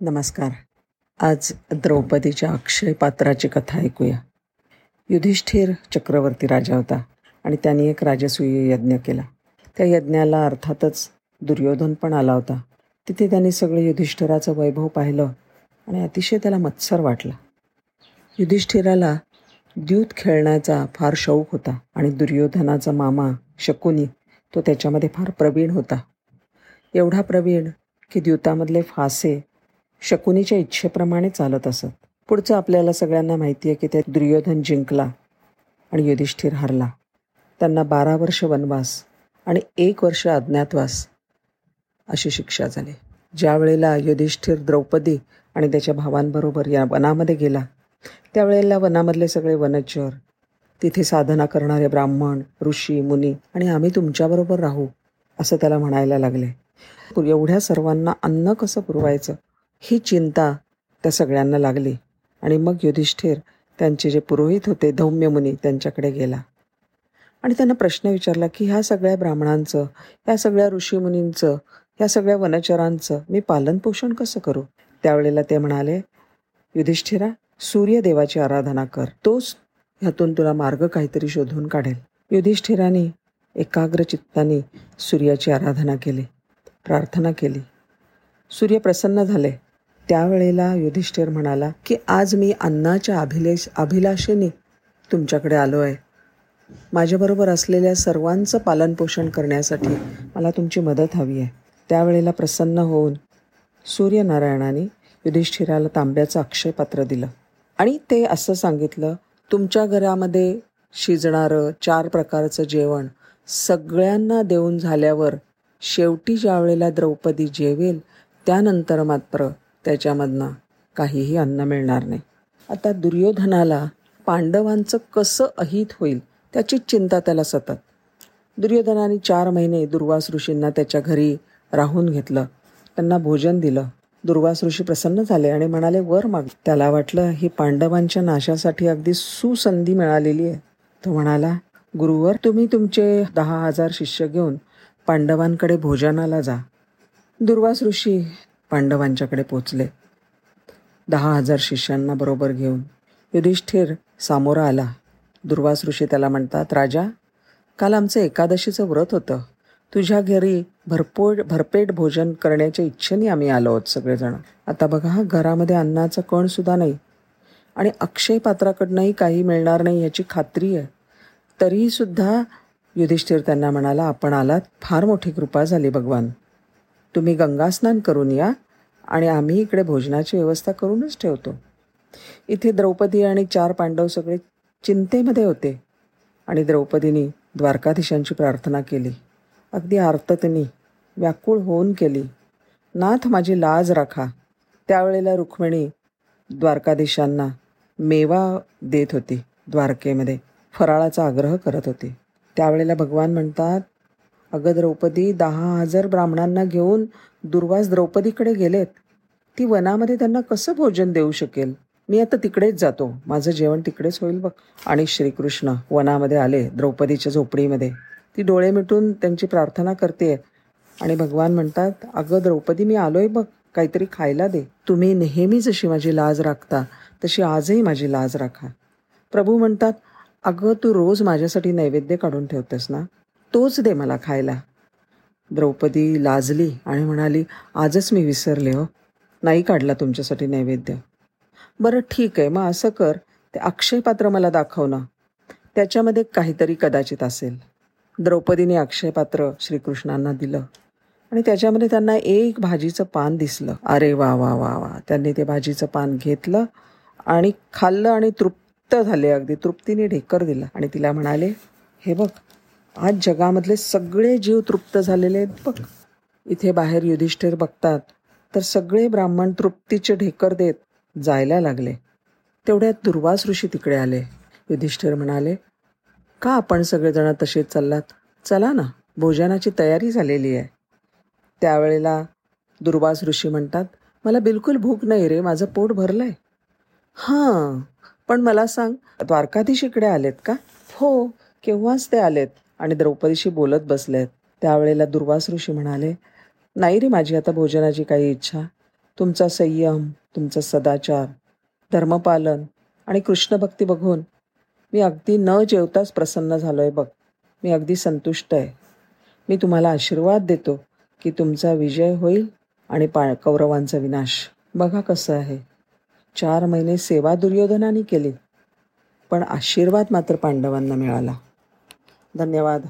नमस्कार. आज द्रौपदीच्या अक्षय पात्राची कथा ऐकूया. युधिष्ठिर चक्रवर्ती राजा होता आणि त्यांनी एक राजसूय यज्ञ केला. त्या यज्ञाला अर्थातच दुर्योधन पण आला होता. तिथे त्यांनी सगळे युधिष्ठिराचं वैभव पाहिलं आणि अतिशय त्याला मत्सर वाटला. युधिष्ठिराला द्यूत खेळण्याचा फार शौक होता आणि दुर्योधनाचा मामा शकुनी तो त्याच्यामध्ये फार प्रवीण होता. एवढा प्रवीण की द्यूतामधले फासे शकुनीच्या इच्छेप्रमाणे चालत असत. पुढचं आपल्याला सगळ्यांना माहिती आहे की ते दुर्योधन जिंकला आणि युधिष्ठिर हरला. त्यांना बारा वर्ष वनवास आणि एक वर्ष अज्ञातवास अशी शिक्षा झाली. ज्या वेळेला युधिष्ठिर द्रौपदी आणि त्याच्या भावांबरोबर या वनामध्ये गेला त्यावेळेला वनामधले सगळे वनचर तिथे साधना करणारे ब्राह्मण ऋषी मुनी आणि आम्ही तुमच्याबरोबर राहू असं त्याला म्हणायला लागले. एवढ्या सर्वांना अन्न कसं पुरवायचं? ही चिंता त्या सगळ्यांना लागली आणि मग युधिष्ठिर त्यांचे जे पुरोहित होते धौम्यमुनी त्यांच्याकडे गेला. आणि त्यांना प्रश्न विचारला की ह्या सगळ्या ब्राह्मणांचं ह्या सगळ्या ऋषीमुनींचं ह्या सगळ्या वनचरांचं मी पालनपोषण कसं करू? त्यावेळेला ते म्हणाले युधिष्ठिरा सूर्यदेवाची आराधना कर. तोच ह्यातून तुला मार्ग काहीतरी शोधून काढेल. युधिष्ठिराने एकाग्र चित्ताने सूर्याची आराधना केली प्रार्थना केली. सूर्य प्रसन्न झाले. त्यावेळेला युधिष्ठिर म्हणाला की आज मी अन्नाच्या अभिलेश अभिलाषेने तुमच्याकडे आलो आहे माझ्याबरोबर असलेल्या सर्वांचं पालनपोषण करण्यासाठी मला तुमची मदत हवी आहे. त्यावेळेला प्रसन्न होऊन सूर्यनारायणाने युधिष्ठिराला तांब्याचं अक्षयपात्र दिलं. आणि ते असं सांगितलं तुमच्या घरामध्ये शिजणारं चार प्रकारचं जेवण सगळ्यांना देऊन झाल्यावर शेवटी ज्या वेळेला द्रौपदी जेवेल त्यानंतर मात्र त्याच्यामधनं काहीही अन्न मिळणार नाही. आता दुर्योधनाला पांडवांचं कसं अहित होईल त्याचीच चिंता त्याला सतत. दुर्योधनाने चार महिने दुर्वास ऋषींना त्याच्या घरी राहून घेतलं. त्यांना भोजन दिलं. दुर्वास ऋषी प्रसन्न झाले आणि म्हणाले वर माग. त्याला वाटलं ही पांडवांच्या नाशासाठी अगदी सुसंधी मिळालेली आहे. तो म्हणाला गुरुवर तुम्ही तुमचे दहा हजार शिष्य घेऊन पांडवांकडे भोजनाला जा. दुर्वास ऋषी पांडवांच्याकडे पोचले. दहा हजार शिष्यांना बरोबर घेऊन युधिष्ठिर सामोरा आला. दुर्वास ऋषी त्याला म्हणतात राजा काल आमचं एकादशीचं व्रत होतं. तुझ्या घरी भरपूर भरपेट भोजन करण्याच्या इच्छेने आम्ही आलो आहोत सगळेजण. आता बघा घरामध्ये अन्नाचा कणसुद्धा नाही आणि अक्षय पात्राकडनंही काही मिळणार नाही याची खात्री आहे. तरीसुद्धा युधिष्ठिर त्यांना म्हणाला आपण आलात फार मोठी कृपा झाली भगवान. तुम्ही गंगास्नान करून या आणि आम्ही इकडे भोजनाची व्यवस्था करूनच ठेवतो. इथे द्रौपदी आणि चार पांडव सगळे चिंतेमध्ये होते आणि द्रौपदीने द्वारकाधीशांची प्रार्थना केली. अगदी आर्ततनी व्याकुळ होऊन केली. नाथ माझी लाज राखा. त्यावेळेला रुक्मिणी द्वारकाधीशांना मेवा देत होती. द्वारकेमध्ये फराळाचा आग्रह करत होती. त्यावेळेला भगवान म्हणतात अगं द्रौपदी दहा हजार ब्राह्मणांना घेऊन दुर्वास द्रौपदीकडे गेलेत. ती वनामध्ये त्यांना कसं भोजन देऊ शकेल? मी आता तिकडेच जातो. माझं जेवण तिकडेच होईल बघ. आणि श्रीकृष्ण वनामध्ये आले द्रौपदीच्या झोपडीमध्ये. ती डोळे मिटून त्यांची प्रार्थना करते आणि भगवान म्हणतात अगं द्रौपदी मी आलोय बघ. काहीतरी खायला दे. तुम्ही नेहमी जशी माझी लाज राखता तशी आजही माझी लाज राखा. प्रभू म्हणतात अगं तू रोज माझ्यासाठी नैवेद्य काढून ठेवतेस ना? तोच दे मला खायला. द्रौपदी लाजली आणि म्हणाली आजच मी विसरले हो. नाही काढला तुमच्यासाठी नैवेद्य. बरं ठीक आहे मग असं कर. ते अक्षयपात्र मला दाखव ना. त्याच्यामध्ये काहीतरी कदाचित असेल. द्रौपदीने अक्षयपात्र श्रीकृष्णांना दिलं. आणि त्याच्यामध्ये त्यांना एक भाजीचं पान दिसलं. अरे वा वा वा वा. त्यांनी ते भाजीचं पान घेतलं आणि खाल्लं आणि तृप्त झाले अगदी. तृप्तीने ढेकर दिला. आणि तिला म्हणाले हे बघ आज जगामधले सगळे जीव तृप्त झालेले आहेत बघ. इथे बाहेर युधिष्ठिर बघतात तर सगळे ब्राह्मण तृप्तीचे ढेकर देत जायला लागले. तेवढ्यात दुर्वास ऋषी तिकडे आले. युधिष्ठिर म्हणाले का आपण सगळेजण तसेच चाललात? चला ना भोजनाची तयारी झालेली आहे. त्यावेळेला दुर्वास ऋषी म्हणतात मला बिलकुल भूक नाही रे माझं पोट भरलं आहे हां पण मला सांग द्वारकाधीश इकडे आलेत का? हो केव्हाच ते आलेत. आणि द्रौपदीशी बोलत बसलेत. त्यावेळेला दुर्वास ऋषी म्हणाले नाही रे माझी आता भोजनाची काही इच्छा. तुमचा संयम तुमचा सदाचार धर्मपालन आणि कृष्णभक्ती बघून मी अगदी न जेवताच प्रसन्न झालो आहे बघ. मी अगदी संतुष्ट आहे. मी तुम्हाला आशीर्वाद देतो की तुमचा विजय होईल आणि पा कौरवांचा विनाश. बघा कसं आहे. चार महिने सेवा दुर्योधनाने केली पण आशीर्वाद मात्र पांडवांना मिळाला. धन्यवाद.